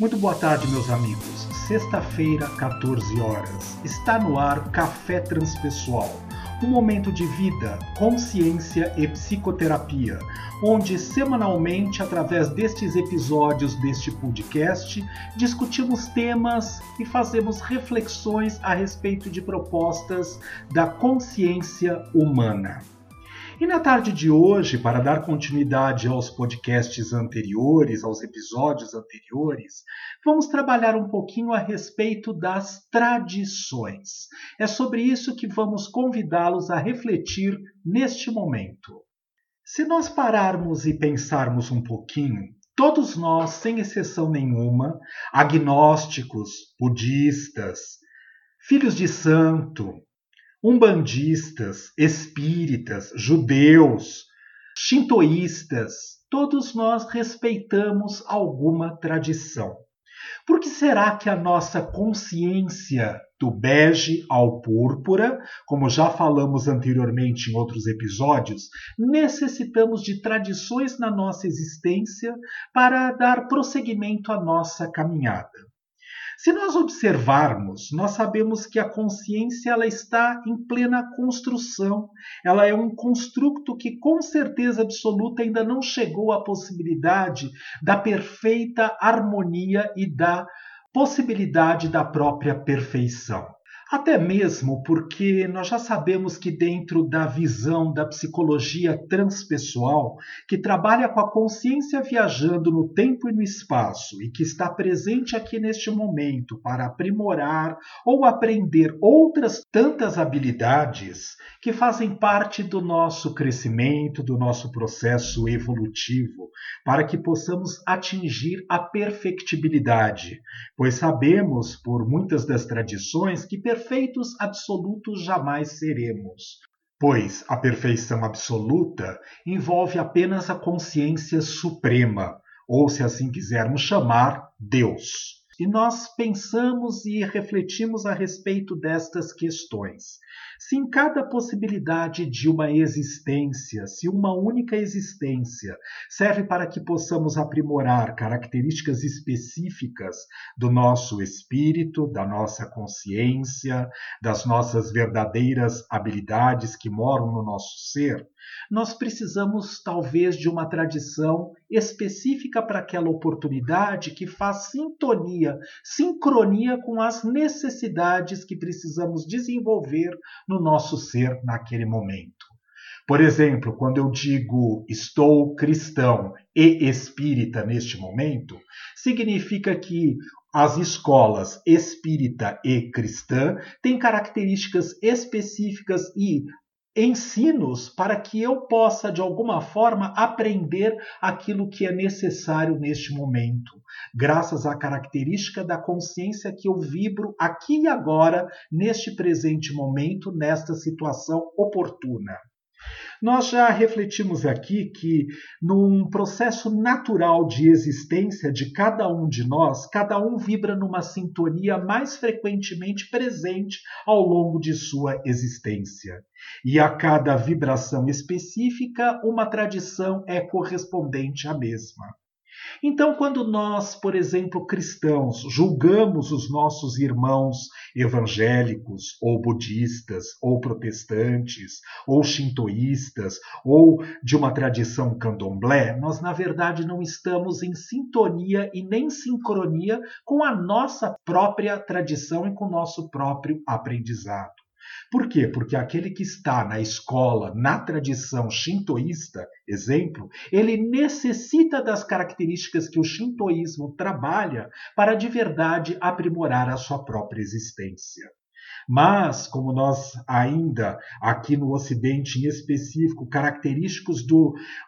Muito boa tarde, meus amigos. Sexta-feira, 14 horas. Está no ar Café Transpessoal. Um momento de vida, consciência e psicoterapia, onde semanalmente, através destes episódios deste podcast, discutimos temas e fazemos reflexões a respeito de propostas da consciência humana. E na tarde de hoje, para dar continuidade aos podcasts anteriores, aos episódios anteriores, vamos trabalhar um pouquinho a respeito das tradições. É sobre isso que vamos convidá-los a refletir neste momento. Se nós pararmos e pensarmos um pouquinho, todos nós, sem exceção nenhuma, agnósticos, budistas, filhos de santo, umbandistas, espíritas, judeus, shintoístas, todos nós respeitamos alguma tradição. Por que será que a nossa consciência do bege ao púrpura, como já falamos anteriormente em outros episódios, necessitamos de tradições na nossa existência para dar prosseguimento à nossa caminhada? Se nós observarmos, nós sabemos que a consciência ela está em plena construção. Ela é um construto que, com certeza absoluta, ainda não chegou à possibilidade da perfeita harmonia e da possibilidade da própria perfeição. Até mesmo porque nós já sabemos que, dentro da visão da psicologia transpessoal, que trabalha com a consciência viajando no tempo e no espaço e que está presente aqui neste momento para aprimorar ou aprender outras tantas habilidades que fazem parte do nosso crescimento, do nosso processo evolutivo, para que possamos atingir a perfectibilidade, pois sabemos, por muitas das tradições, que perfeitos absolutos jamais seremos, pois a perfeição absoluta envolve apenas a consciência suprema, ou se assim quisermos chamar, Deus. E nós pensamos e refletimos a respeito destas questões. Se em cada possibilidade de uma existência, se uma única existência serve para que possamos aprimorar características específicas do nosso espírito, da nossa consciência, das nossas verdadeiras habilidades que moram no nosso ser, nós precisamos talvez de uma tradição específica para aquela oportunidade que faz sintonia, sincronia com as necessidades que precisamos desenvolver no nosso ser naquele momento. Por exemplo, quando eu digo estou cristão e espírita neste momento, significa que as escolas espírita e cristã têm características específicas e ensinos para que eu possa, de alguma forma, aprender aquilo que é necessário neste momento, graças à característica da consciência que eu vibro aqui e agora, neste presente momento, nesta situação oportuna. Nós já refletimos aqui que, num processo natural de existência de cada um de nós, cada um vibra numa sintonia mais frequentemente presente ao longo de sua existência. E a cada vibração específica, uma tradição é correspondente à mesma. Então, quando nós, por exemplo, cristãos, julgamos os nossos irmãos evangélicos, ou budistas, ou protestantes, ou shintoístas, ou de uma tradição candomblé, nós, na verdade, não estamos em sintonia e nem sincronia com a nossa própria tradição e com o nosso próprio aprendizado. Por quê? Porque aquele que está na escola, na tradição shintoísta, exemplo, ele necessita das características que o shintoísmo trabalha para de verdade aprimorar a sua própria existência. Mas, como nós ainda aqui no Ocidente, em específico, característicos de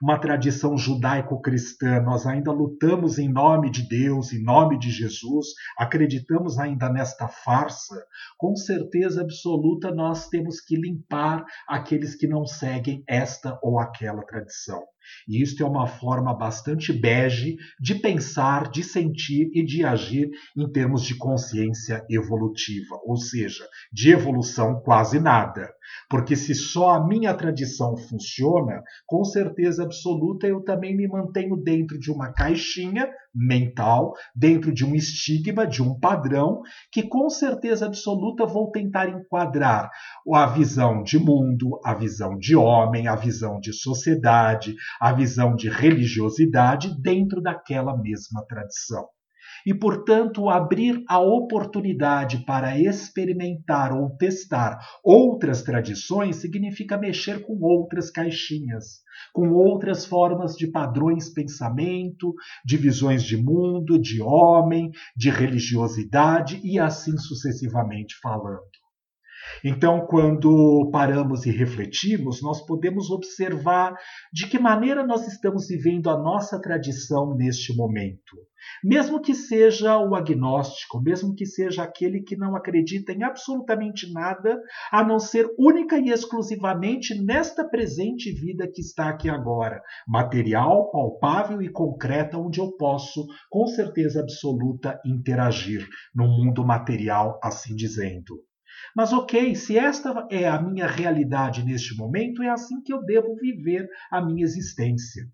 uma tradição judaico-cristã, nós ainda lutamos em nome de Deus, em nome de Jesus, acreditamos ainda nesta farsa, com certeza absoluta nós temos que limpar aqueles que não seguem esta ou aquela tradição. E isto é uma forma bastante bege de pensar, de sentir e de agir em termos de consciência evolutiva, ou seja, de evolução quase nada. Porque se só a minha tradição funciona, com certeza absoluta eu também me mantenho dentro de uma caixinha mental, dentro de um estigma, de um padrão, que com certeza absoluta vou tentar enquadrar a visão de mundo, a visão de homem, a visão de sociedade, a visão de religiosidade dentro daquela mesma tradição e, portanto, abrir a oportunidade para experimentar ou testar outras tradições significa mexer com outras caixinhas, com outras formas de padrões pensamento, de visões de mundo, de homem, de religiosidade e assim sucessivamente falando. Então, quando paramos e refletimos, nós podemos observar de que maneira nós estamos vivendo a nossa tradição neste momento. Mesmo que seja o agnóstico, mesmo que seja aquele que não acredita em absolutamente nada, a não ser única e exclusivamente nesta presente vida que está aqui agora, material, palpável e concreta, onde eu posso, com certeza absoluta, interagir no mundo material, assim dizendo. Mas ok, se esta é a minha realidade neste momento, é assim que eu devo viver a minha existência.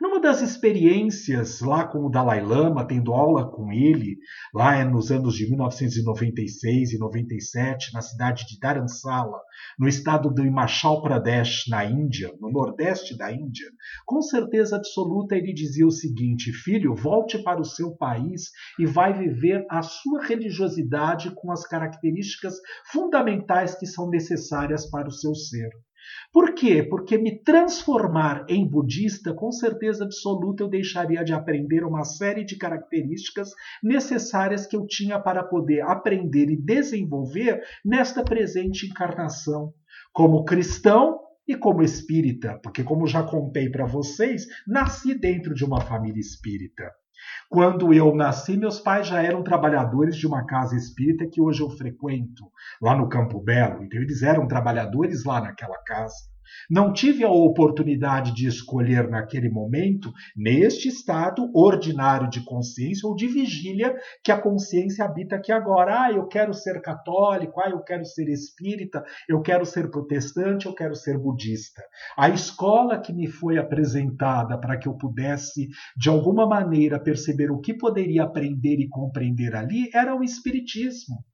Numa das experiências lá com o Dalai Lama, tendo aula com ele, lá nos anos de 1996 e 97, na cidade de Dharamsala, no estado do Himachal Pradesh, na Índia, no nordeste da Índia, com certeza absoluta ele dizia o seguinte: Filho, volte para o seu país e vai viver a sua religiosidade com as características fundamentais que são necessárias para o seu ser. Por quê? Porque me transformar em budista, com certeza absoluta, eu deixaria de aprender uma série de características necessárias que eu tinha para poder aprender e desenvolver nesta presente encarnação. Como cristão, e como espírita, porque, como já contei para vocês, nasci dentro de uma família espírita. Quando eu nasci, meus pais já eram trabalhadores de uma casa espírita que hoje eu frequento, lá no Campo Belo. Então, eles eram trabalhadores lá naquela casa. Não tive a oportunidade de escolher naquele momento, neste estado ordinário de consciência ou de vigília que a consciência habita aqui agora. Ah, eu quero ser católico, ah, eu quero ser espírita, eu quero ser protestante, eu quero ser budista. A escola que me foi apresentada para que eu pudesse, de alguma maneira, perceber o que poderia aprender e compreender ali era o espiritismo.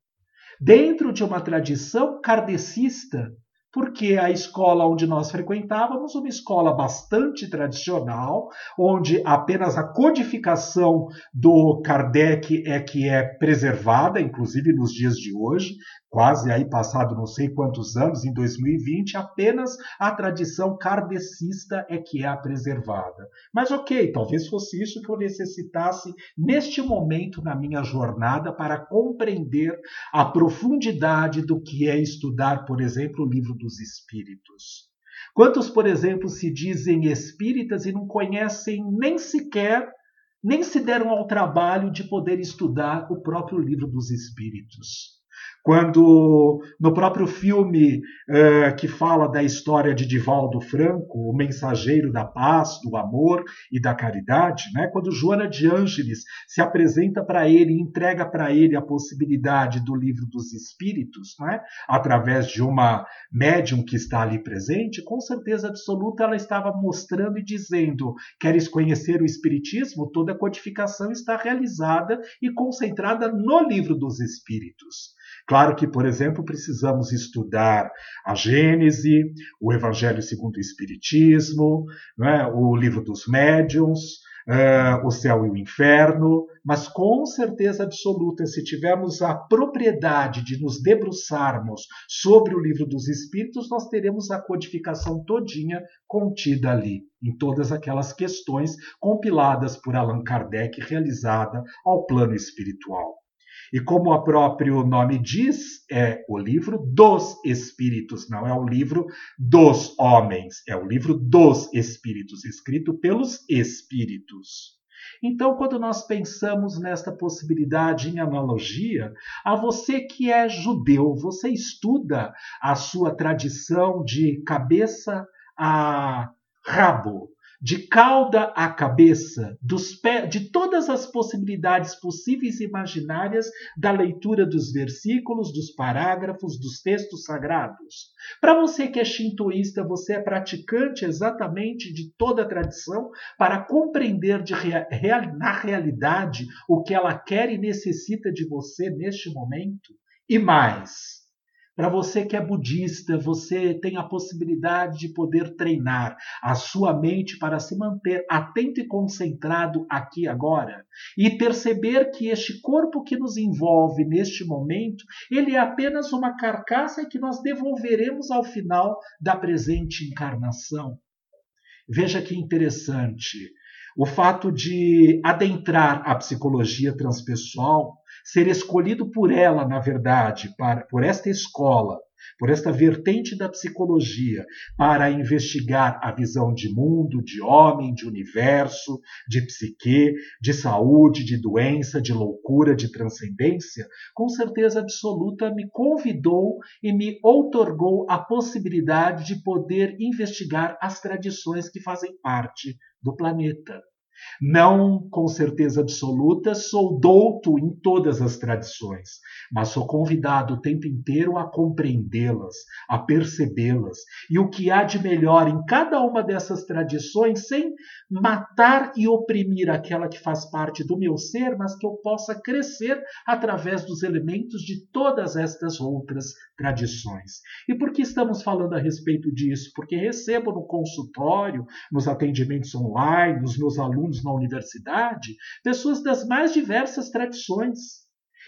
Dentro de uma tradição kardecista, porque a escola onde nós frequentávamos, uma escola bastante tradicional, onde apenas a codificação do Kardec é que é preservada, inclusive nos dias de hoje, quase aí passado não sei quantos anos, em 2020, apenas a tradição kardecista é que é a preservada. Mas ok, talvez fosse isso que eu necessitasse neste momento na minha jornada para compreender a profundidade do que é estudar, por exemplo, o livro dos Espíritos. Quantos, por exemplo, se dizem espíritas e não conhecem nem sequer, nem se deram ao trabalho de poder estudar o próprio livro dos Espíritos? Quando no próprio filme uh, que fala da história de Divaldo Franco, o mensageiro da paz, do amor e da caridade, né? quando Joana de Ângeles se apresenta para ele e entrega para ele a possibilidade do livro dos Espíritos, né? através de uma médium que está ali presente, com certeza absoluta ela estava mostrando e dizendo: queres conhecer o Espiritismo? Toda a codificação está realizada e concentrada no livro dos Espíritos. Claro que, por exemplo, precisamos estudar a Gênese, o Evangelho segundo o Espiritismo, é? o livro dos médiuns, uh, o céu e o inferno, mas com certeza absoluta, se tivermos a propriedade de nos debruçarmos sobre o livro dos Espíritos, nós teremos a codificação todinha contida ali, em todas aquelas questões compiladas por Allan Kardec, realizada ao plano espiritual. E como o próprio nome diz, é o livro dos espíritos, não é o livro dos homens, é o livro dos espíritos, escrito pelos espíritos. Então, quando nós pensamos nesta possibilidade em analogia, a você que é judeu, você estuda a sua tradição de cabeça a rabo, de cauda a cabeça, pé, de todas as possibilidades possíveis e imaginárias da leitura dos versículos, dos parágrafos, dos textos sagrados. Para você que é shintoísta, você é praticante exatamente de toda a tradição para compreender de real, na realidade o que ela quer e necessita de você neste momento. E mais, para você que é budista, você tem a possibilidade de poder treinar a sua mente para se manter atento e concentrado aqui agora e perceber que este corpo que nos envolve neste momento, ele é apenas uma carcaça que nós devolveremos ao final da presente encarnação. Veja que interessante. O fato de adentrar a psicologia transpessoal ser escolhido por ela, na verdade, para, por esta escola, por esta vertente da psicologia, para investigar a visão de mundo, de homem, de universo, de psique, de saúde, de doença, de loucura, de transcendência, com certeza absoluta me convidou e me outorgou a possibilidade de poder investigar as tradições que fazem parte do planeta. Não com certeza absoluta sou douto em todas as tradições, mas sou convidado o tempo inteiro a compreendê-las, a percebê-las e o que há de melhor em cada uma dessas tradições, sem matar e oprimir aquela que faz parte do meu ser, mas que eu possa crescer através dos elementos de todas estas outras tradições. E por que estamos falando a respeito disso? Porque recebo no consultório, nos atendimentos online, nos meus alunos na universidade, pessoas das mais diversas tradições.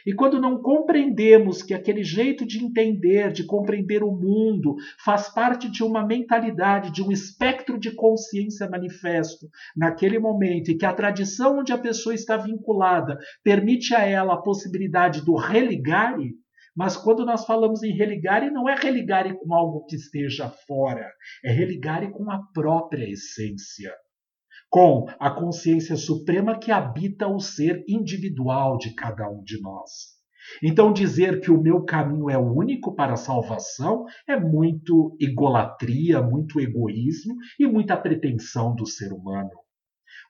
E quando não compreendemos que aquele jeito de entender, de compreender o mundo, faz parte de uma mentalidade, de um espectro de consciência manifesto naquele momento, e que a tradição onde a pessoa está vinculada permite a ela a possibilidade do religare, mas quando nós falamos em religare, não é religare com algo que esteja fora, é religare com a própria essência, com a consciência suprema que habita o ser individual de cada um de nós. Então, dizer que o meu caminho é o único para a salvação é muito egolatria, muito egoísmo e muita pretensão do ser humano.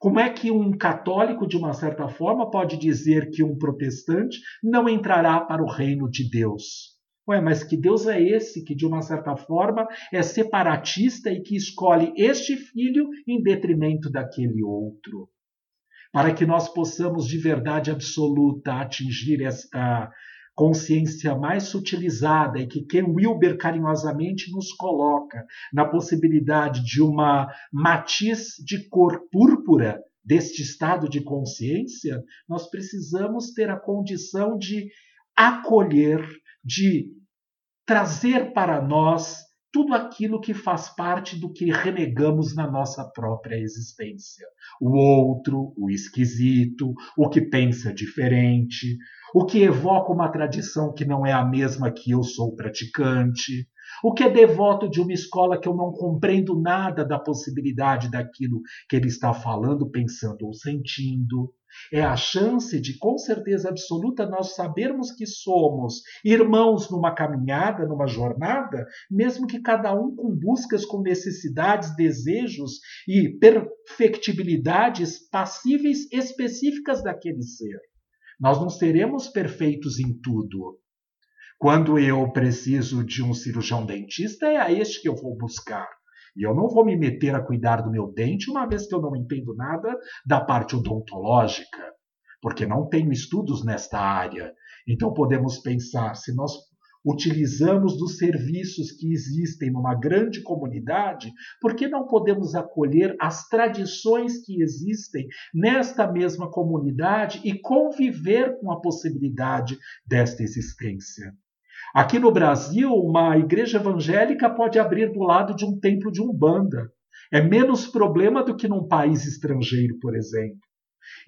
Como é que um católico, de uma certa forma, pode dizer que um protestante não entrará para o reino de Deus? Ué, mas que Deus é esse que, de uma certa forma, é separatista e que escolhe este filho em detrimento daquele outro? Para que nós possamos, de verdade absoluta, atingir esta consciência mais sutilizada e que Ken Wilber carinhosamente nos coloca na possibilidade de uma matiz de cor púrpura deste estado de consciência, nós precisamos ter a condição de acolher, de trazer para nós tudo aquilo que faz parte do que renegamos na nossa própria existência. O outro, o esquisito, o que pensa diferente, o que evoca uma tradição que não é a mesma que eu sou praticante, o que é devoto de uma escola que eu não compreendo nada da possibilidade daquilo que ele está falando, pensando ou sentindo. É a chance de, com certeza absoluta, nós sabermos que somos irmãos numa caminhada, numa jornada, mesmo que cada um com buscas, com necessidades, desejos e perfectibilidades passíveis específicas daquele ser. Nós não seremos perfeitos em tudo. Quando eu preciso de um cirurgião dentista, é a este que eu vou buscar. E eu não vou me meter a cuidar do meu dente uma vez que eu não entendo nada da parte odontológica, porque não tenho estudos nesta área. Então podemos pensar, se nós utilizamos dos serviços que existem numa grande comunidade, por que não podemos acolher as tradições que existem nesta mesma comunidade e conviver com a possibilidade desta existência? Aqui no Brasil, uma igreja evangélica pode abrir do lado de um templo de umbanda. É menos problema do que num país estrangeiro, por exemplo.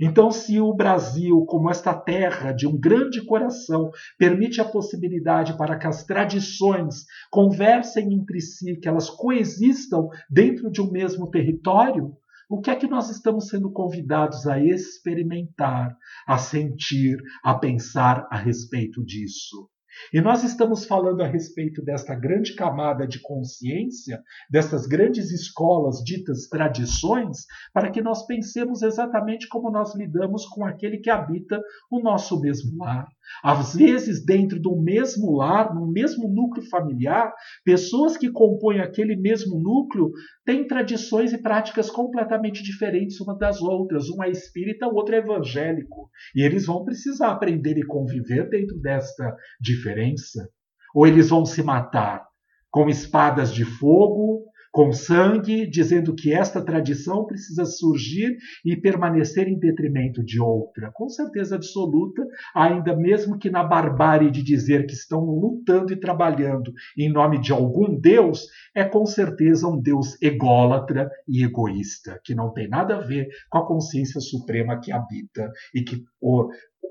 Então, se o Brasil, como esta terra de um grande coração, permite a possibilidade para que as tradições conversem entre si, que elas coexistam dentro de um mesmo território, o que é que nós estamos sendo convidados a experimentar, a sentir, a pensar a respeito disso? E nós estamos falando a respeito desta grande camada de consciência, dessas grandes escolas ditas tradições, para que nós pensemos exatamente como nós lidamos com aquele que habita o nosso mesmo lar. Às vezes, dentro do mesmo lar, no mesmo núcleo familiar, pessoas que compõem aquele mesmo núcleo têm tradições e práticas completamente diferentes umas das outras. Um é espírita, o outro é evangélico. E eles vão precisar aprender e conviver dentro desta diferença. Ou eles vão se matar com espadas de fogo, com sangue, dizendo que esta tradição precisa surgir e permanecer em detrimento de outra. Com certeza absoluta, ainda mesmo que na barbárie de dizer que estão lutando e trabalhando em nome de algum Deus, é com certeza um Deus ególatra e egoísta, que não tem nada a ver com a consciência suprema que habita e que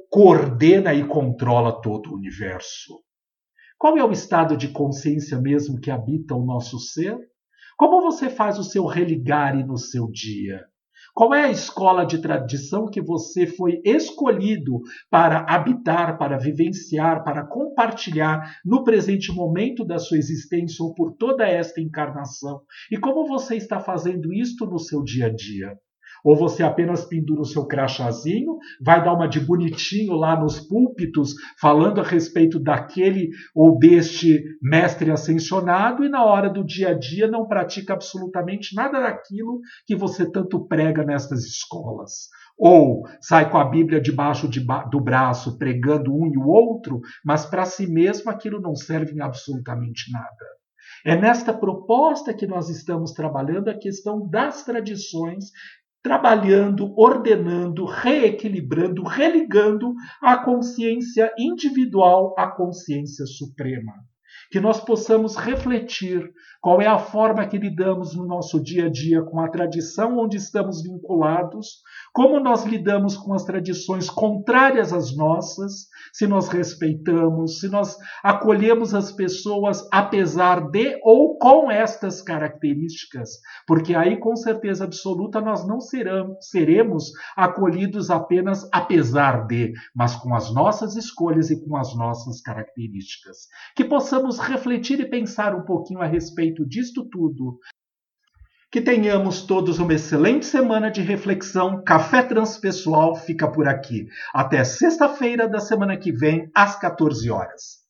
coordena e controla todo o universo. Qual é o estado de consciência mesmo que habita o nosso ser? Como você faz o seu religare no seu dia? Qual é a escola de tradição que você foi escolhido para habitar, para vivenciar, para compartilhar no presente momento da sua existência ou por toda esta encarnação? E como você está fazendo isto no seu dia a dia? Ou você apenas pendura o seu crachazinho, vai dar uma de bonitinho lá nos púlpitos, falando a respeito daquele ou deste mestre ascensionado, e na hora do dia a dia não pratica absolutamente nada daquilo que você tanto prega nestas escolas. Ou sai com a Bíblia debaixo de ba do braço, pregando um e o outro, mas para si mesmo aquilo não serve em absolutamente nada. É nesta proposta que nós estamos trabalhando a questão das tradições trabalhando, ordenando, reequilibrando, religando a consciência individual à consciência suprema. Que nós possamos refletir qual é a forma que lidamos no nosso dia a dia com a tradição onde estamos vinculados, como nós lidamos com as tradições contrárias às nossas, se nós respeitamos, se nós acolhemos as pessoas apesar de ou com estas características, porque aí com certeza absoluta nós não serão, seremos acolhidos apenas apesar de, mas com as nossas escolhas e com as nossas características. Que possamos refletir e pensar um pouquinho a respeito disto tudo, que tenhamos todos uma excelente semana de reflexão. Café Transpessoal fica por aqui. Até sexta-feira da semana que vem, às 14 horas.